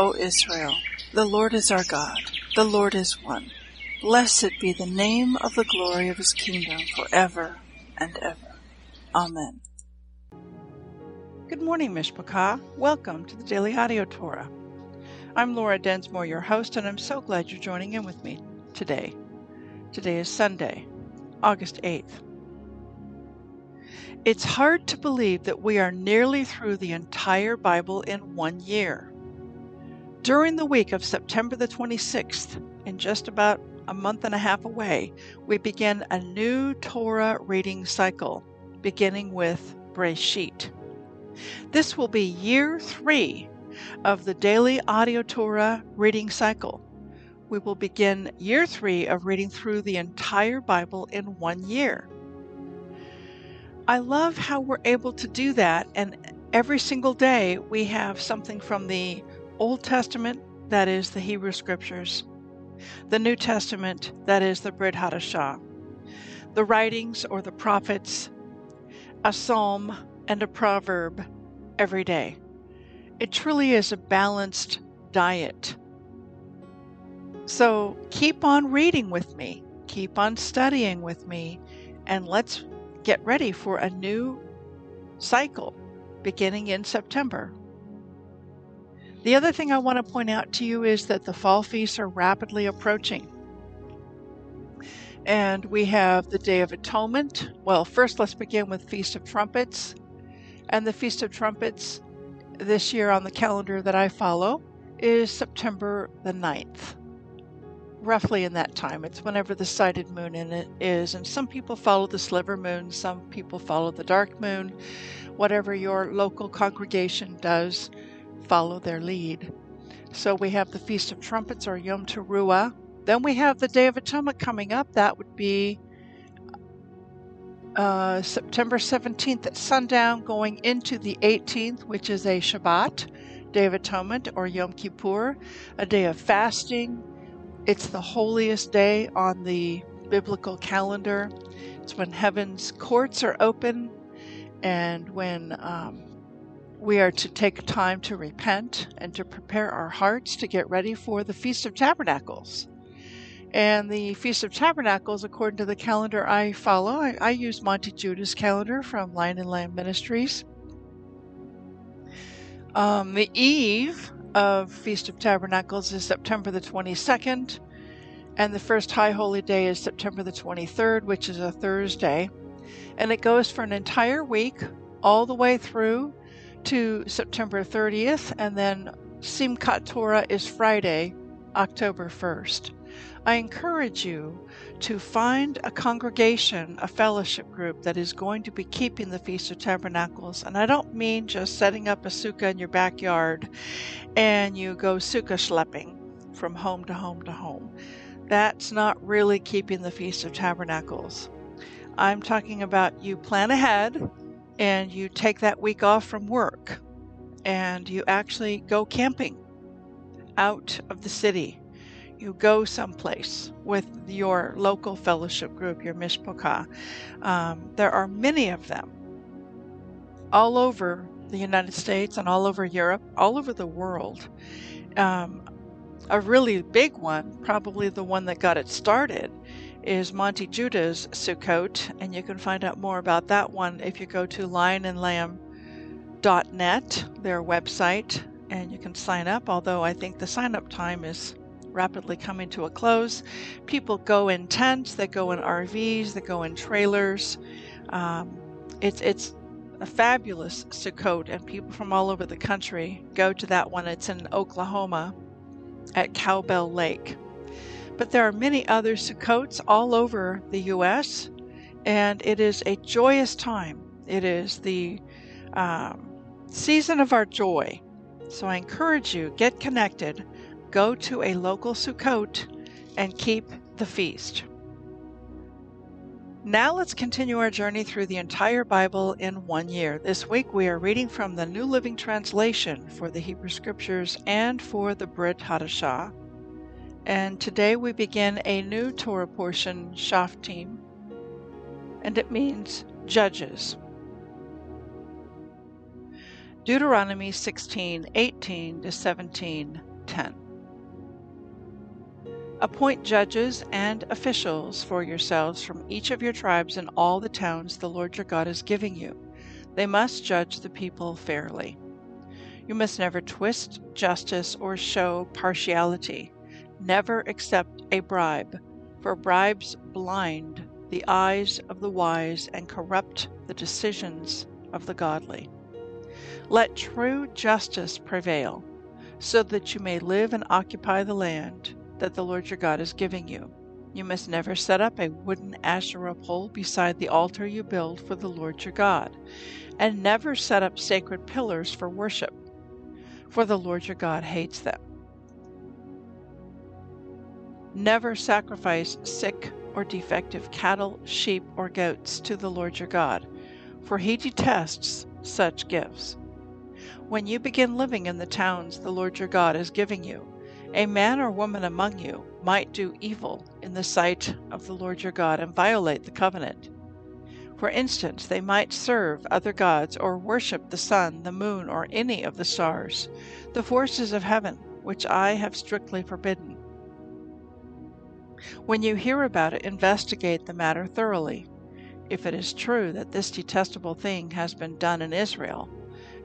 O Israel, the Lord is our God, the Lord is one. Blessed be the name of the glory of his kingdom forever and ever. Amen. Good morning, Mishpachah. Welcome to the Daily Audio Torah. I'm Laura Densmore, your host, and I'm so glad you're joining in with me today. Today is Sunday, August 8th. It's hard to believe that we are nearly through the entire Bible in one year. During the week of September the 26th, in just about a month and a half away, we begin a new Torah reading cycle, beginning with Breshit. This will be year three of the daily audio Torah reading cycle. We will begin year three of reading through the entire Bible in one year. I love how we're able to do that, and every single day we have something from the Old Testament, that is the Hebrew Scriptures, the New Testament, that is the Brit Hadashah, the writings or the prophets, a psalm, and a proverb every day. It truly is a balanced diet. So keep on reading with me, keep on studying with me, and let's get ready for a new cycle beginning in September. The other thing I want to point out to you is that the fall feasts are rapidly approaching. And we have the Day of Atonement. Well, first let's begin with Feast of Trumpets. And the Feast of Trumpets this year on the calendar that I follow is September the 9th. Roughly in that time. It's whenever the sighted moon in it is. And some people follow the sliver moon, some people follow the dark moon. Whatever your local congregation does, follow their lead. So we have the Feast of Trumpets or Yom Teruah. Then we have the Day of Atonement coming up. That would be uh, September 17th at sundown, going into the 18th, which is a Shabbat, Day of Atonement, or Yom Kippur, a day of fasting. It's the holiest day on the biblical calendar. It's when heaven's courts are open and when um, we are to take time to repent and to prepare our hearts to get ready for the Feast of Tabernacles. And the Feast of Tabernacles, according to the calendar I follow, I, I use Monte Judah's calendar from Lion and Lamb Ministries. Um, the eve of Feast of Tabernacles is September the 22nd, and the first High Holy Day is September the 23rd, which is a Thursday. And it goes for an entire week, all the way through to September 30th, and then Simchat Torah is Friday, October 1st. I encourage you to find a congregation, a fellowship group that is going to be keeping the Feast of Tabernacles. And I don't mean just setting up a sukkah in your backyard and you go sukkah schlepping from home to home to home. That's not really keeping the Feast of Tabernacles. I'm talking about you plan ahead and you take that week off from work and you actually go camping out of the city you go someplace with your local fellowship group, your mishpachah. Um, there are many of them all over the United States and all over Europe, all over the world. Um, a really big one, probably the one that got it started, is Monte Judah's Sukkot, and you can find out more about that one if you go to lionandlamb.net, their website, and you can sign up. Although I think the sign up time is rapidly coming to a close. People go in tents, they go in RVs, they go in trailers. Um, it's it's a fabulous Sukkot, and people from all over the country go to that one. It's in Oklahoma at Cowbell Lake. But there are many other Sukkots all over the U.S., and it is a joyous time. It is the um, season of our joy. So I encourage you, get connected, go to a local Sukkot, and keep the feast. Now let's continue our journey through the entire Bible in one year. This week we are reading from the New Living Translation for the Hebrew Scriptures and for the Brit Hadashah. And today we begin a new Torah portion, Shoftim, and it means judges. Deuteronomy 16, 18 to 17, 10. Appoint judges and officials for yourselves from each of your tribes in all the towns the Lord your God is giving you. They must judge the people fairly. You must never twist justice or show partiality. Never accept a bribe, for bribes blind the eyes of the wise and corrupt the decisions of the godly. Let true justice prevail, so that you may live and occupy the land that the Lord your God is giving you. You must never set up a wooden Asherah pole beside the altar you build for the Lord your God, and never set up sacred pillars for worship, for the Lord your God hates them. Never sacrifice sick or defective cattle, sheep, or goats to the Lord your God, for he detests such gifts. When you begin living in the towns the Lord your God is giving you, a man or woman among you might do evil in the sight of the Lord your God and violate the covenant. For instance, they might serve other gods or worship the sun, the moon, or any of the stars, the forces of heaven, which I have strictly forbidden. When you hear about it, investigate the matter thoroughly. If it is true that this detestable thing has been done in Israel,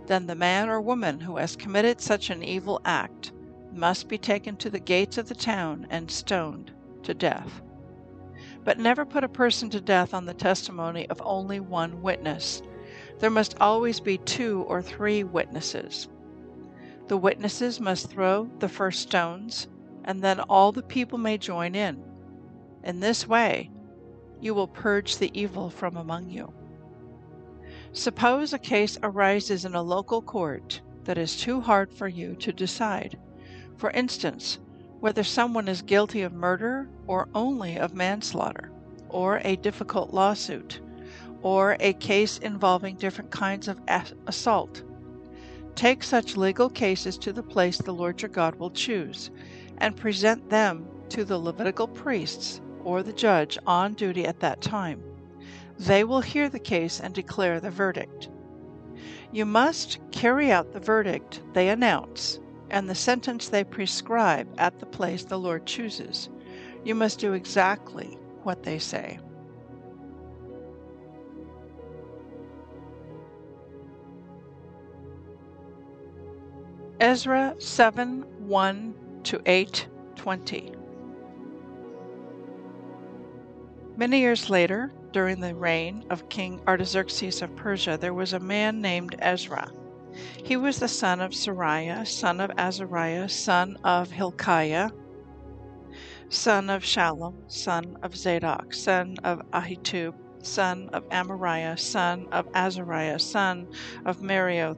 then the man or woman who has committed such an evil act must be taken to the gates of the town and stoned to death. But never put a person to death on the testimony of only one witness. There must always be two or three witnesses. The witnesses must throw the first stones, and then all the people may join in. In this way, you will purge the evil from among you. Suppose a case arises in a local court that is too hard for you to decide. For instance, whether someone is guilty of murder or only of manslaughter, or a difficult lawsuit, or a case involving different kinds of assault. Take such legal cases to the place the Lord your God will choose, and present them to the Levitical priests or the judge on duty at that time. They will hear the case and declare the verdict. You must carry out the verdict they announce and the sentence they prescribe at the place the Lord chooses. You must do exactly what they say. Ezra 7 1 to 8 20. Many years later, during the reign of King Artaxerxes of Persia, there was a man named Ezra he was the son of Seraiah, son of Azariah, son of Hilkiah, son of Shallum, son of Zadok, son of Ahitub, son of Amariah, son of Azariah, son of Meraioth,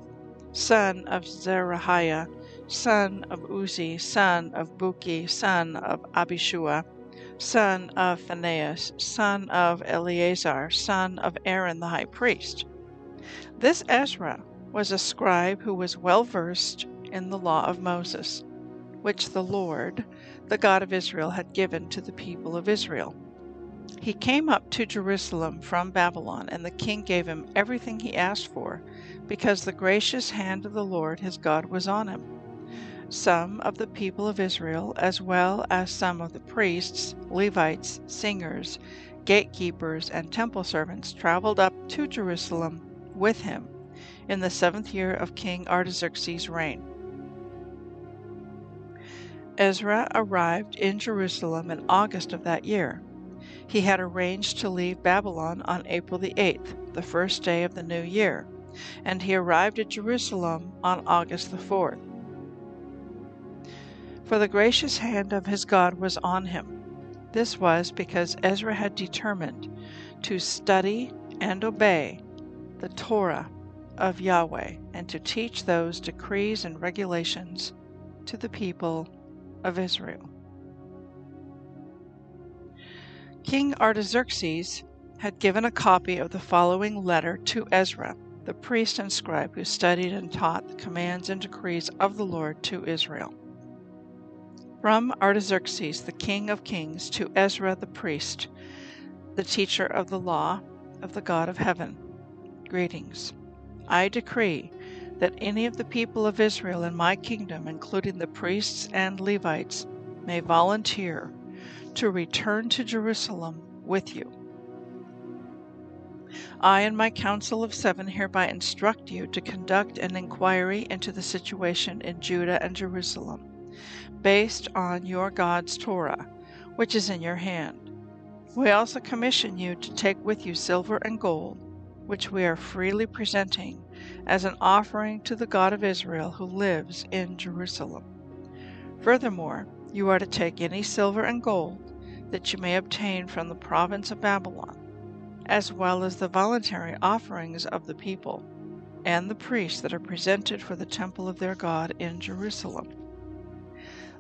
son of Zerahiah, son of Uzzi, son of Bukki, son of Abishua, son of Phinehas, son of Eleazar, son of Aaron the high priest. This Ezra was a scribe who was well versed in the law of Moses, which the Lord, the God of Israel, had given to the people of Israel. He came up to Jerusalem from Babylon, and the king gave him everything he asked for, because the gracious hand of the Lord his God was on him. Some of the people of Israel, as well as some of the priests, Levites, singers, gatekeepers, and temple servants, traveled up to Jerusalem with him in the seventh year of King Artaxerxes' reign. Ezra arrived in Jerusalem in August of that year. He had arranged to leave Babylon on April the 8th, the first day of the new year, and he arrived at Jerusalem on August the 4th. For the gracious hand of his God was on him. This was because Ezra had determined to study and obey the Torah of Yahweh, and to teach those decrees and regulations to the people of Israel. King Artaxerxes had given a copy of the following letter to Ezra, the priest and scribe who studied and taught the commands and decrees of the Lord to Israel. From Artaxerxes, the king of kings, to Ezra the priest, the teacher of the law of the God of heaven. Greetings. I decree that any of the people of Israel in my kingdom, including the priests and Levites, may volunteer to return to Jerusalem with you. I and my council of seven hereby instruct you to conduct an inquiry into the situation in Judah and Jerusalem, based on your God's Torah, which is in your hand. We also commission you to take with you silver and gold, which we are freely presenting as an offering to the God of Israel who lives in Jerusalem. Furthermore, you are to take any silver and gold that you may obtain from the province of Babylon, as well as the voluntary offerings of the people and the priests that are presented for the temple of their God in Jerusalem.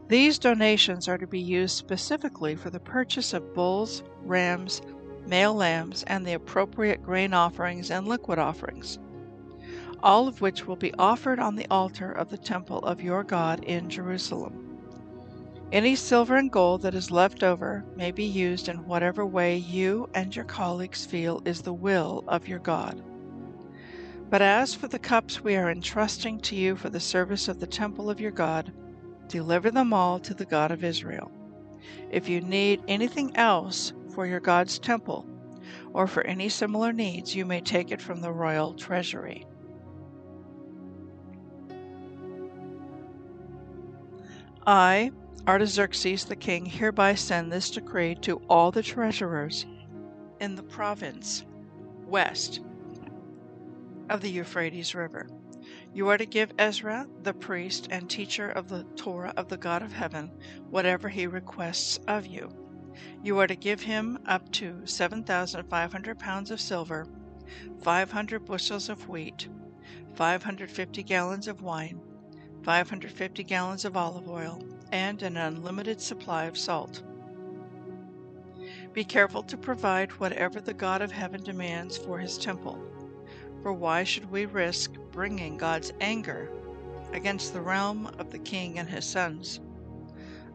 These donations are to be used specifically for the purchase of bulls, rams, male lambs, and the appropriate grain offerings and liquid offerings, all of which will be offered on the altar of the temple of your God in Jerusalem. Any silver and gold that is left over may be used in whatever way you and your colleagues feel is the will of your God. But as for the cups we are entrusting to you for the service of the temple of your God, deliver them all to the God of Israel. If you need anything else for your God's temple, or for any similar needs, you may take it from the royal treasury. I, Artaxerxes the king hereby send this decree to all the treasurers in the province west of the Euphrates River. You are to give Ezra, the priest and teacher of the Torah of the God of heaven, whatever he requests of you. You are to give him up to 7,500 pounds of silver, 500 bushels of wheat, 550 gallons of wine, 550 gallons of olive oil, and an unlimited supply of salt. Be careful to provide whatever the God of heaven demands for his temple. For why should we risk bringing God's anger against the realm of the king and his sons?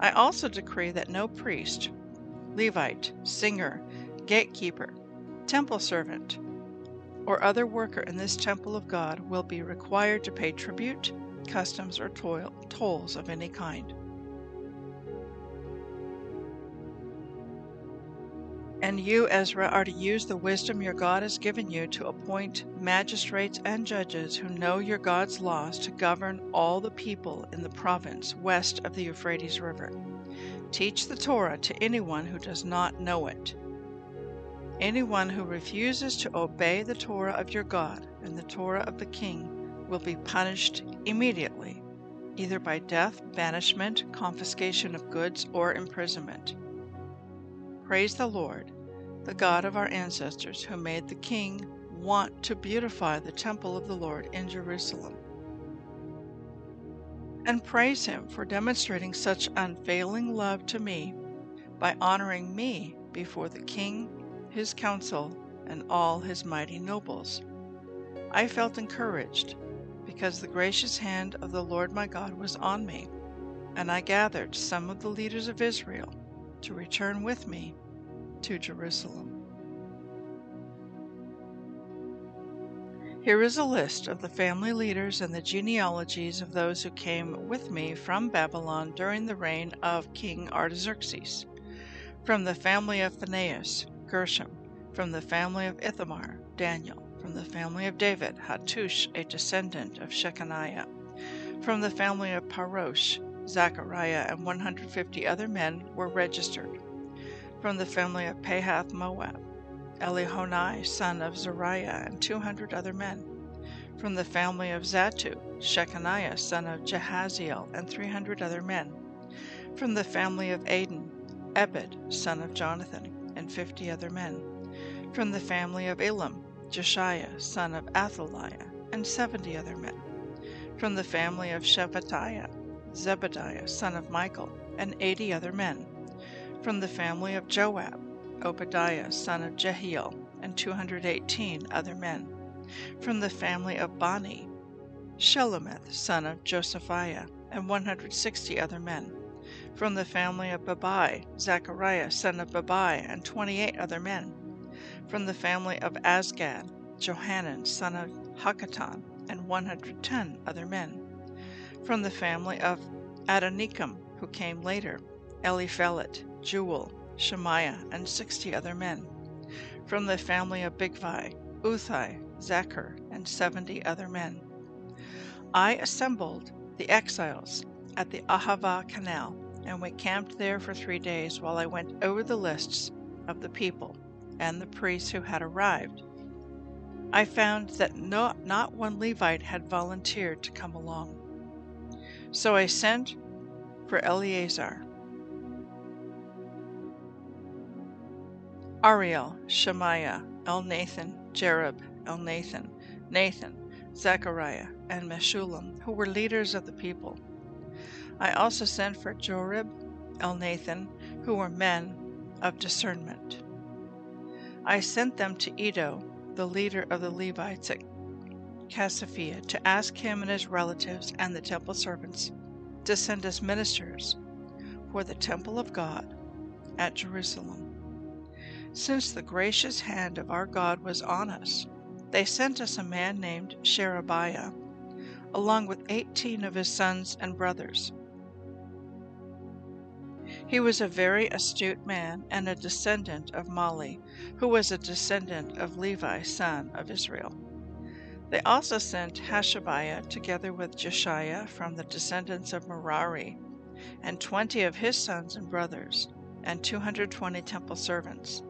I also decree that no priest, Levite, singer, gatekeeper, temple servant, or other worker in this temple of God will be required to pay tribute, customs, or toil, tolls of any kind. And you, Ezra, are to use the wisdom your God has given you to appoint magistrates and judges who know your God's laws to govern all the people in the province west of the Euphrates River. Teach the Torah to anyone who does not know it. Anyone who refuses to obey the Torah of your God and the Torah of the king will be punished immediately, either by death, banishment, confiscation of goods, or imprisonment. Praise the Lord, the God of our ancestors, who made the king want to beautify the temple of the Lord in Jerusalem. And praise him for demonstrating such unfailing love to me by honoring me before the king, his council, and all his mighty nobles. I felt encouraged because the gracious hand of the Lord my God was on me, and I gathered some of the leaders of Israel to return with me to Jerusalem. Here is a list of the family leaders and the genealogies of those who came with me from Babylon during the reign of King Artaxerxes. From the family of Phinehas, Gershom. From the family of Ithamar, Daniel. From the family of David, Hattush, a descendant of Shechaniah. From the family of Parosh, Zechariah and 150 other men were registered. From the family of Pahath Moab, Elihonai, son of Zariah, and 200 other men. From the family of Zattu, Shechaniah, son of Jehaziel, and 300 other men. From the family of Adin, Ebed, son of Jonathan, and 50 other men. From the family of Elam, Jeshiah, son of Athaliah, and seventy other men. From the family of Shephatiah, Zebadiah, son of Michael, and eighty other men. From the family of Joab, Obadiah, son of Jehiel, and 218 other men. From the family of Bani, Shelomith, son of Josephiah, and 160 other men. From the family of Babai, Zechariah, son of Babai, and 28 other men. From the family of Azgad, Johanan, son of Hakkatan, and 110 other men. From the family of Adonikam, who came later, Eliphelet, Jeuel, Shemaiah, and 60 other men. From the family of Bigvai, Uthai, Zaccur, and 70 other men. I assembled the exiles at the Ahava Canal, and we camped there for three days while I went over the lists of the people and the priests who had arrived. I found that no, not one Levite had volunteered to come along. So I sent for Eleazar, Ariel, Shemaiah, Elnathan, Jarib, Elnathan, Nathan, Nathan, Zechariah, and Meshullam, who were leaders of the people. I also sent for Jorib, Elnathan, who were men of discernment. I sent them to Iddo, the leader of the Levites at Casiphia, to ask him and his relatives and the temple servants to send us ministers for the temple of God at Jerusalem. Since the gracious hand of our God was on us, they sent us a man named Sherebiah, along with eighteen of his sons and brothers. He was a very astute man and a descendant of Mahli, who was a descendant of Levi, son of Israel. They also sent Hashabiah together with Jeshiah from the descendants of Merari, and twenty of his sons and brothers, and 220 temple servants.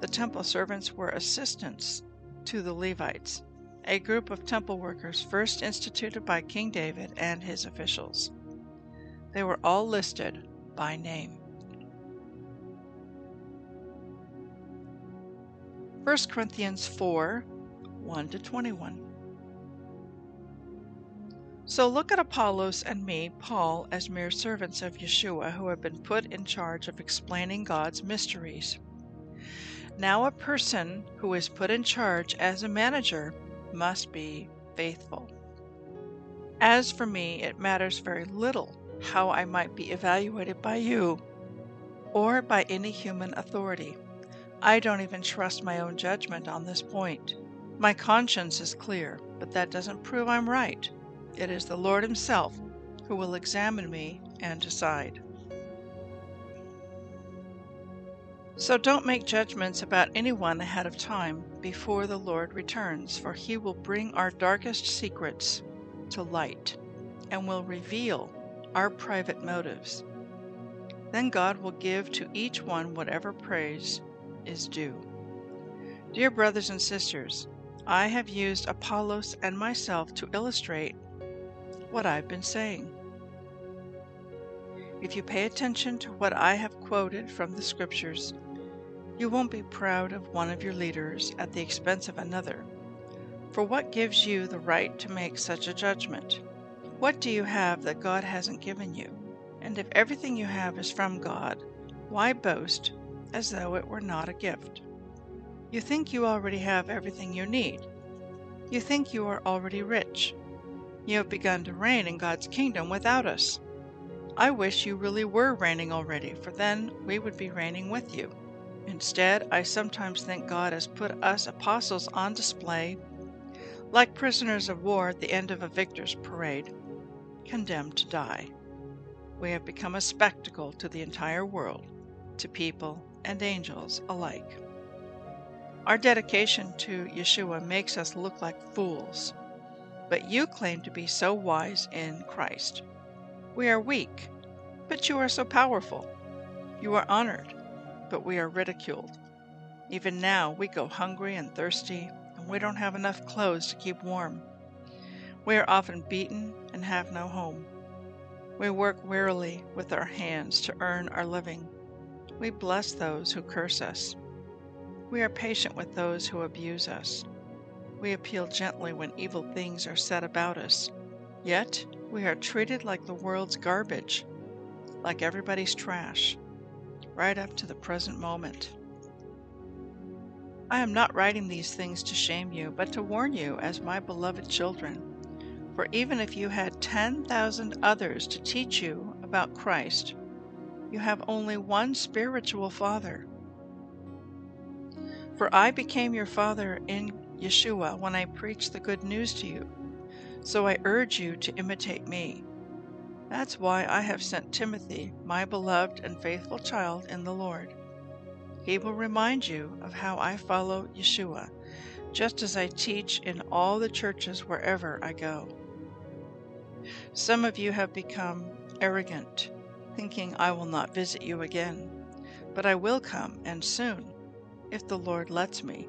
The temple servants were assistants to the Levites, a group of temple workers first instituted by King David and his officials. They were all listed by name. 1 Corinthians 4 1 to 21. So look at Apollos and me, Paul, as mere servants of Yeshua who have been put in charge of explaining God's mysteries. Now, a person who is put in charge as a manager must be faithful. As for me, it matters very little how I might be evaluated by you or by any human authority. I don't even trust my own judgment on this point. My conscience is clear, but that doesn't prove I'm right. It is the Lord Himself who will examine me and decide. So don't make judgments about anyone ahead of time before the Lord returns, for he will bring our darkest secrets to light and will reveal our private motives. Then God will give to each one whatever praise is due. Dear brothers and sisters, I have used Apollos and myself to illustrate what I've been saying. If you pay attention to what I have quoted from the scriptures, you won't be proud of one of your leaders at the expense of another. For what gives you the right to make such a judgment? What do you have that God hasn't given you? And if everything you have is from God, why boast as though it were not a gift? You think you already have everything you need. You think you are already rich. You have begun to reign in God's kingdom without us. I wish you really were reigning already, for then we would be reigning with you. Instead, I sometimes think God has put us apostles on display like prisoners of war at the end of a victor's parade, condemned to die. We have become a spectacle to the entire world, to people and angels alike. Our dedication to Yeshua makes us look like fools, but you claim to be so wise in Christ. We are weak, but you are so powerful. You are honored, but we are ridiculed. Even now, we go hungry and thirsty, and we don't have enough clothes to keep warm. We are often beaten and have no home. We work wearily with our hands to earn our living. We bless those who curse us. We are patient with those who abuse us. We appeal gently when evil things are said about us. Yet, we are treated like the world's garbage, like everybody's trash, right up to the present moment. I am not writing these things to shame you, but to warn you as my beloved children. For even if you had 10,000 others to teach you about Christ, you have only one spiritual father. For I became your father in Yeshua when I preached the good news to you. So I urge you to imitate me. That's why I have sent Timothy, my beloved and faithful child in the Lord. He will remind you of how I follow Yeshua, just as I teach in all the churches wherever I go. Some of you have become arrogant, thinking I will not visit you again. But I will come, and soon, if the Lord lets me.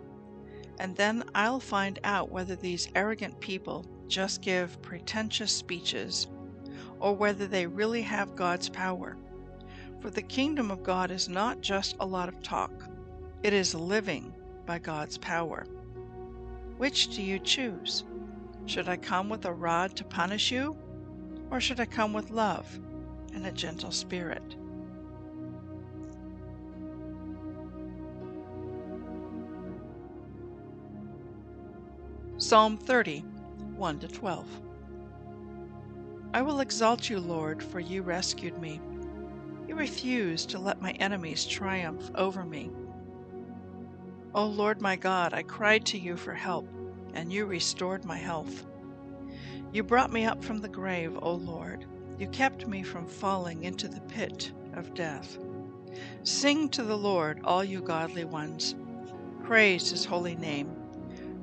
And then I'll find out whether these arrogant people just give pretentious speeches or whether they really have God's power. For the kingdom of God is not just a lot of talk, it is living by God's power. Which do you choose? Should I come with a rod to punish you, or should I come with love and a gentle spirit? Psalm 30, 1 to 12. I will exalt you, Lord, for you rescued me. You refused to let my enemies triumph over me. O Lord my God, I cried to you for help, and you restored my health. You brought me up from the grave, O Lord. You kept me from falling into the pit of death. Sing to the Lord, all you godly ones. Praise his holy name.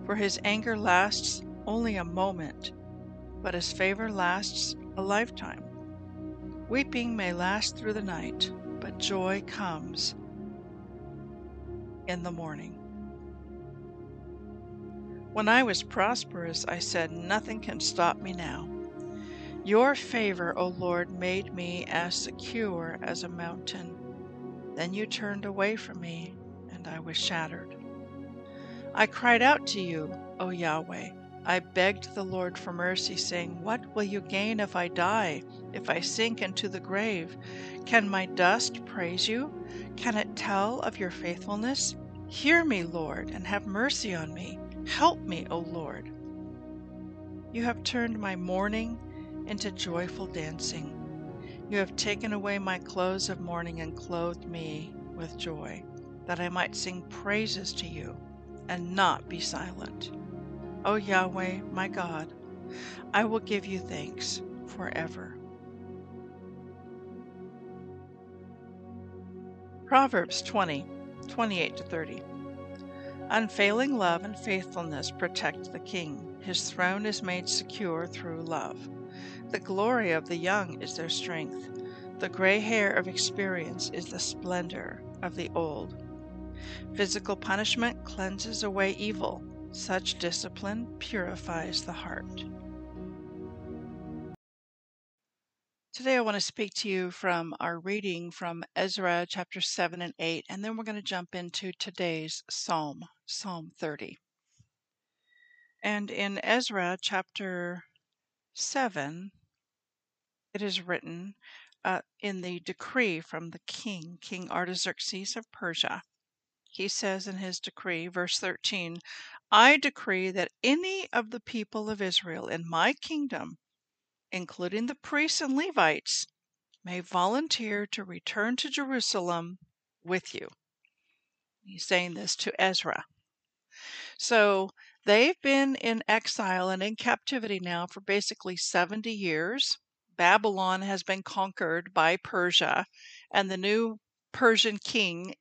For his anger lasts only a moment, but his favor lasts a lifetime. Weeping may last through the night, but joy comes in the morning. When I was prosperous, I said, Nothing can stop me now. Your favor, O Lord, made me as secure as a mountain. Then you turned away from me, and I was shattered. I cried out to you, O Yahweh. I begged the Lord for mercy, saying, What will you gain if I die, if I sink into the grave? Can my dust praise you? Can it tell of your faithfulness? Hear me, Lord, and have mercy on me. Help me, O Lord. You have turned my mourning into joyful dancing. You have taken away my clothes of mourning and clothed me with joy, that I might sing praises to you and not be silent. O Yahweh, my God, I will give you thanks forever. Proverbs 20, 28 to 30. Unfailing love and faithfulness protect the king. His throne is made secure through love. The glory of the young is their strength. The gray hair of experience is the splendor of the old. Physical punishment cleanses away evil. Such discipline purifies the heart. Today, I want to speak to you from our reading from Ezra chapter 7 and 8, and then we're going to jump into today's psalm, Psalm 30. And in Ezra chapter 7, it is written uh, in the decree from the king, King Artaxerxes of Persia. He says in his decree, verse 13, I decree that any of the people of Israel in my kingdom including the priests and Levites, may volunteer to return to Jerusalem with you. He's saying this to Ezra. So they've been in exile and in captivity now for basically 70 years. Babylon has been conquered by Persia, and the new Persian king,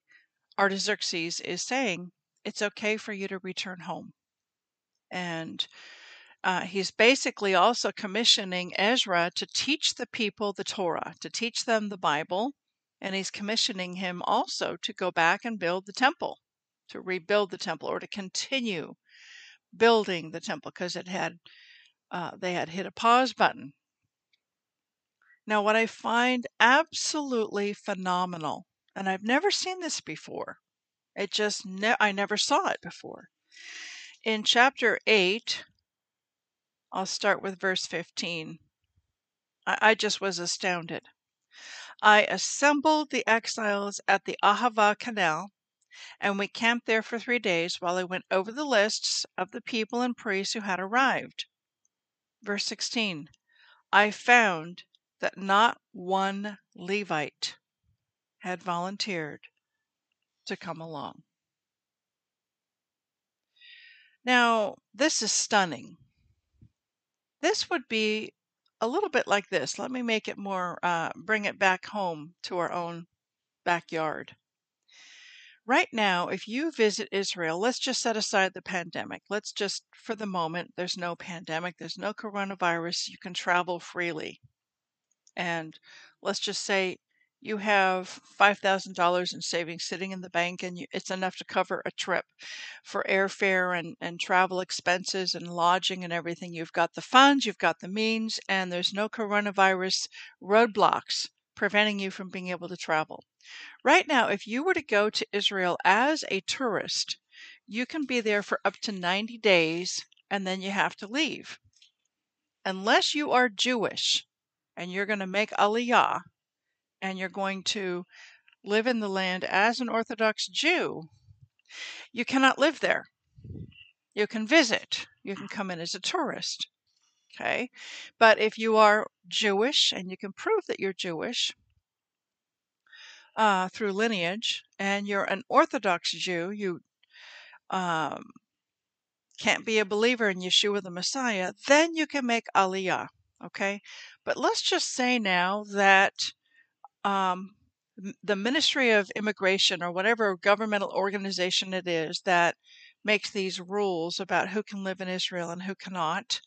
Artaxerxes, is saying it's okay for you to return home. And uh, he's basically also commissioning Ezra to teach the people the Torah, to teach them the Bible, and he's commissioning him also to go back and build the temple, to rebuild the temple, or to continue building the temple because it had uh, they had hit a pause button. Now, what I find absolutely phenomenal, and I've never seen this before, It just ne- I never saw it before. In chapter 8, I'll start with verse 15. I, I just was astounded. I assembled the exiles at the Ahava Canal, and we camped there for three days while I went over the lists of the people and priests who had arrived. Verse 16 I found that not one Levite had volunteered to come along. Now, this is stunning. This would be a little bit like this. Let me make it more, uh, bring it back home to our own backyard. Right now, if you visit Israel, let's just set aside the pandemic. Let's just, for the moment, there's no pandemic, there's no coronavirus, you can travel freely. And let's just say you have $5,000 in savings sitting in the bank and you, it's enough to cover a trip for airfare and, and travel expenses and lodging and everything. You've got the funds, you've got the means, and there's no coronavirus roadblocks preventing you from being able to travel. Right now, if you were to go to Israel as a tourist, you can be there for up to 90 days and then you have to leave. Unless you are Jewish and you're going to make Aliyah and you're going to live in the land as an Orthodox Jew, you cannot live there. You can visit, you can come in as a tourist. Okay. But if you are Jewish and you can prove that you're Jewish uh, through lineage and you're an Orthodox Jew, you um, can't be a believer in Yeshua the Messiah, then you can make Aliyah. Okay. But let's just say now that um, the Ministry of Immigration or whatever governmental organization it is that makes these rules about who can live in Israel and who cannot,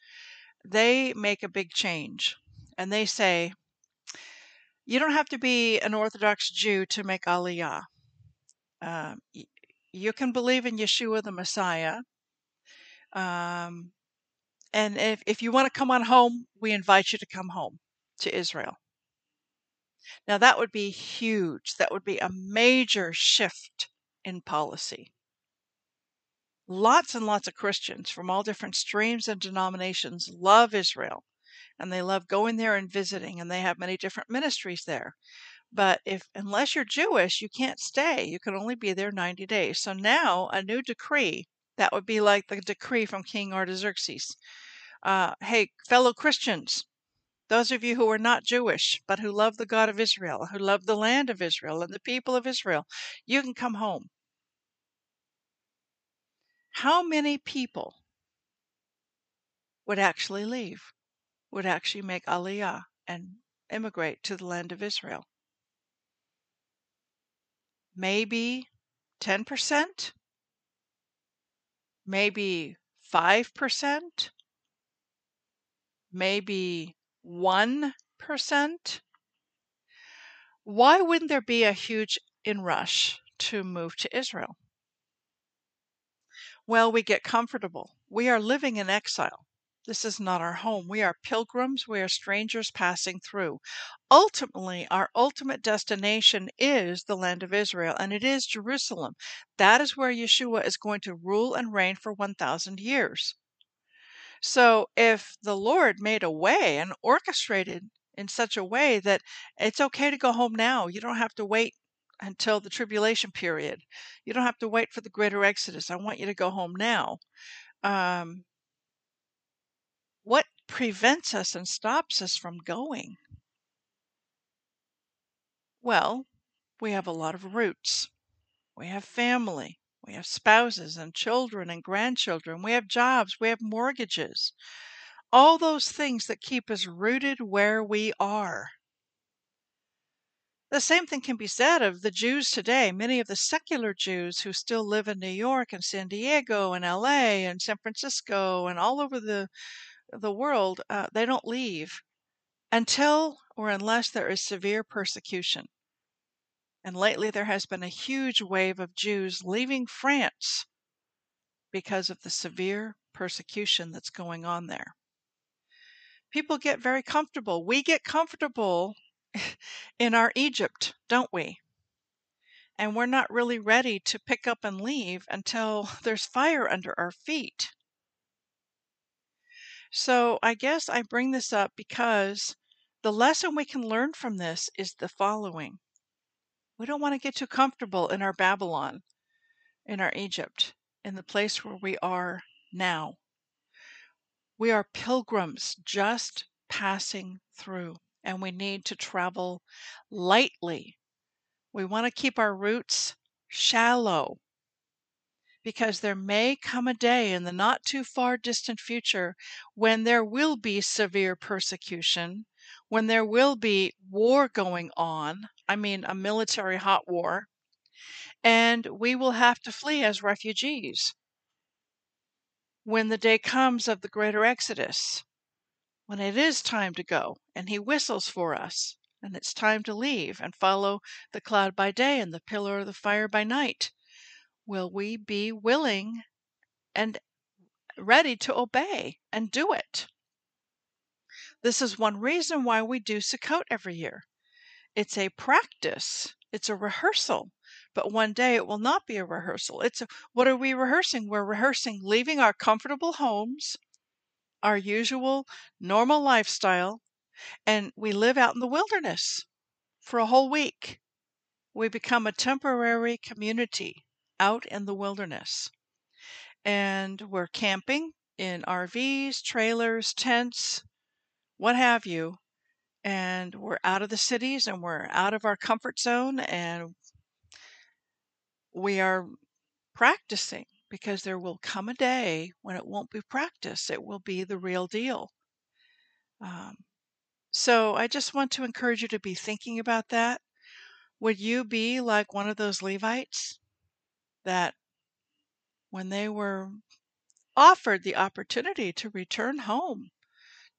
they make a big change. And they say, you don't have to be an Orthodox Jew to make Aliyah. Uh, you can believe in Yeshua the Messiah. Um, and if, if you want to come on home, we invite you to come home to Israel. Now, that would be huge. That would be a major shift in policy. Lots and lots of Christians from all different streams and denominations love Israel and they love going there and visiting and they have many different ministries there. But if unless you're Jewish, you can't stay. You can only be there 90 days. So now a new decree that would be like the decree from King Artaxerxes. Uh, hey, fellow Christians, those of you who are not Jewish, but who love the God of Israel, who love the land of Israel and the people of Israel, you can come home. How many people would actually leave, would actually make Aliyah and immigrate to the land of Israel? Maybe 10%? Maybe 5%? Maybe 1%? Why wouldn't there be a huge inrush to move to Israel? Well, we get comfortable. We are living in exile. This is not our home. We are pilgrims. We are strangers passing through. Ultimately, our ultimate destination is the land of Israel, and it is Jerusalem. That is where Yeshua is going to rule and reign for 1,000 years. So if the Lord made a way and orchestrated in such a way that it's okay to go home now, you don't have to wait until the tribulation period. You don't have to wait for the greater exodus. I want you to go home now. Um, what prevents us and stops us from going? Well, we have a lot of roots. We have family. We have spouses and children and grandchildren. We have jobs. We have mortgages. All those things that keep us rooted where we are. The same thing can be said of the Jews today. Many of the secular Jews who still live in New York and San Diego and LA and San Francisco and all over the, the world, uh, they don't leave until or unless there is severe persecution. And lately there has been a huge wave of Jews leaving France because of the severe persecution that's going on there. People get very comfortable. We get comfortable in our Egypt, don't we? and we're not really ready to pick up and leave until there's fire under our feet. So I guess I bring this up because the lesson we can learn from this is the following. We don't want to get too comfortable in our Babylon, in our Egypt, in the place where we are now. We are pilgrims just passing through, and we need to travel lightly. We want to keep our roots shallow because there may come a day in the not too far distant future when there will be severe persecution, when there will be war going on. I mean, a military hot war. And we will have to flee as refugees. When the day comes of the greater exodus, when it is time to go and he whistles for us, and it's time to leave and follow the cloud by day and the pillar of the fire by night, will we be willing and ready to obey and do it? This is one reason why we do Sukkot every year. It's a practice, it's a rehearsal, but one day it will not be a rehearsal. It's a, what are we rehearsing? We're rehearsing leaving our comfortable homes, our usual normal lifestyle, and we live out in the wilderness for a whole week. We become a temporary community out in the wilderness. And we're camping in RVs, trailers, tents, what have you. And we're out of the cities and we're out of our comfort zone and we are practicing because there will come a day when it won't be practice, it will be the real deal. Um, so I just want to encourage you to be thinking about that. Would you be like one of those Levites that when they were offered the opportunity to return home,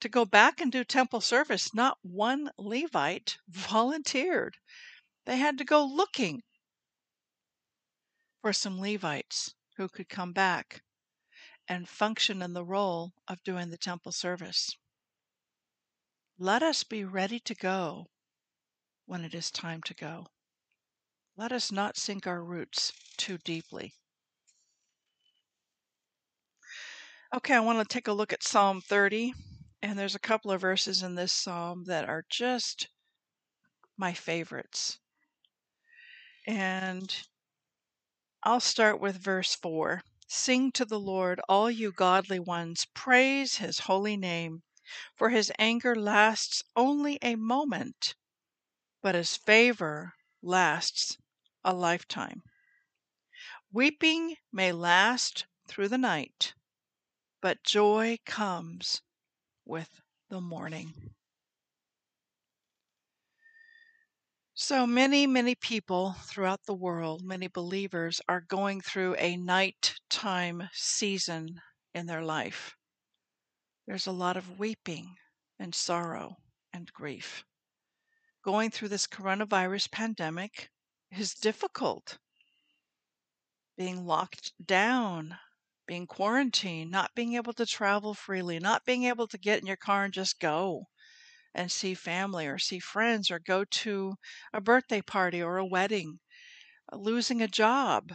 to go back and do temple service, not one Levite volunteered. They had to go looking for some Levites who could come back and function in the role of doing the temple service. Let us be ready to go when it is time to go. Let us not sink our roots too deeply. Okay, I want to take a look at Psalm 30, and there's a couple of verses in this psalm that are just my favorites. And I'll start with verse 4. Sing to the Lord, all you godly ones, praise his holy name, for his anger lasts only a moment, but his favor lasts a lifetime. Weeping may last through the night, but joy comes with the morning. So many, many people throughout the world, many believers, are going through a nighttime season in their life. There's a lot of weeping and sorrow and grief. Going through this coronavirus pandemic is difficult. Being locked down, being quarantined, not being able to travel freely, not being able to get in your car and just go and see family or see friends or go to a birthday party or a wedding, uh, losing a job,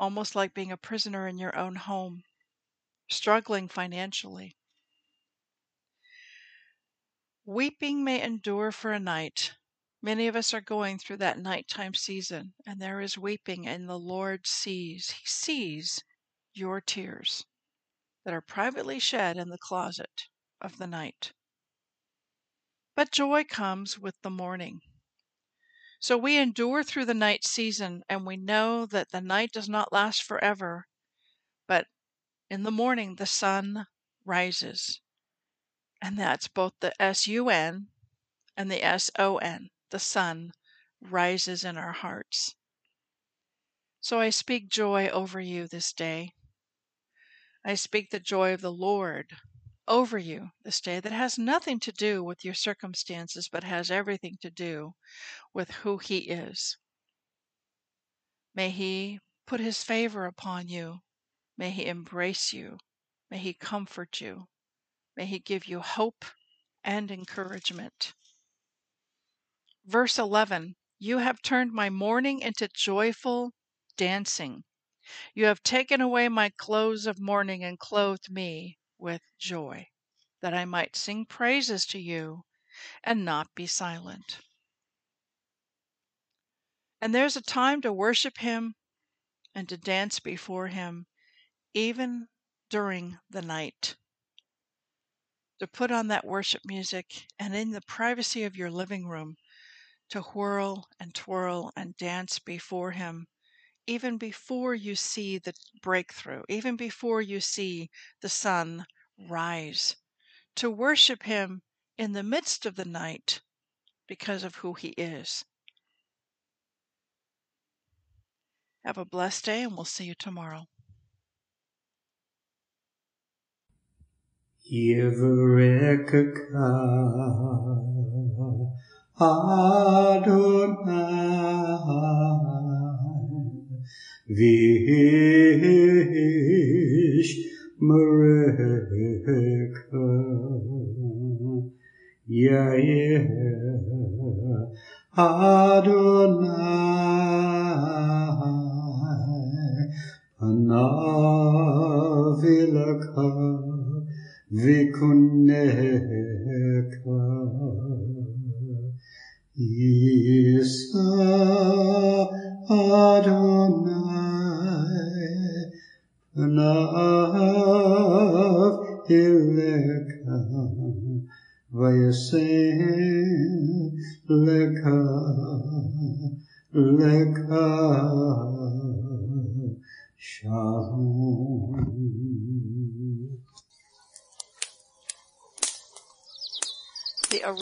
almost like being a prisoner in your own home, struggling financially. Weeping may endure for a night. Many of us are going through that nighttime season, and there is weeping, and the Lord sees. He sees your tears that are privately shed in the closet of the night. But joy comes with the morning. So we endure through the night season, and we know that the night does not last forever, but in the morning the sun rises. And that's both the S U N and the S O N. The sun rises in our hearts. So I speak joy over you this day. I speak the joy of the Lord over you this day that has nothing to do with your circumstances, but has everything to do with who He is. May He put His favor upon you. May He embrace you. May He comfort you. May He give you hope and encouragement. Verse 11 You have turned my mourning into joyful dancing. You have taken away my clothes of mourning and clothed me with joy, that I might sing praises to you and not be silent. And there's a time to worship Him and to dance before Him, even during the night. To put on that worship music and in the privacy of your living room to whirl and twirl and dance before Him, even before you see the breakthrough, even before you see the sun rise. To worship Him in the midst of the night because of who He is. Have a blessed day, and we'll see you tomorrow. Yevrekka Adonai Vish Mareka Yair Adonai Panavilaka Vikuneka Isa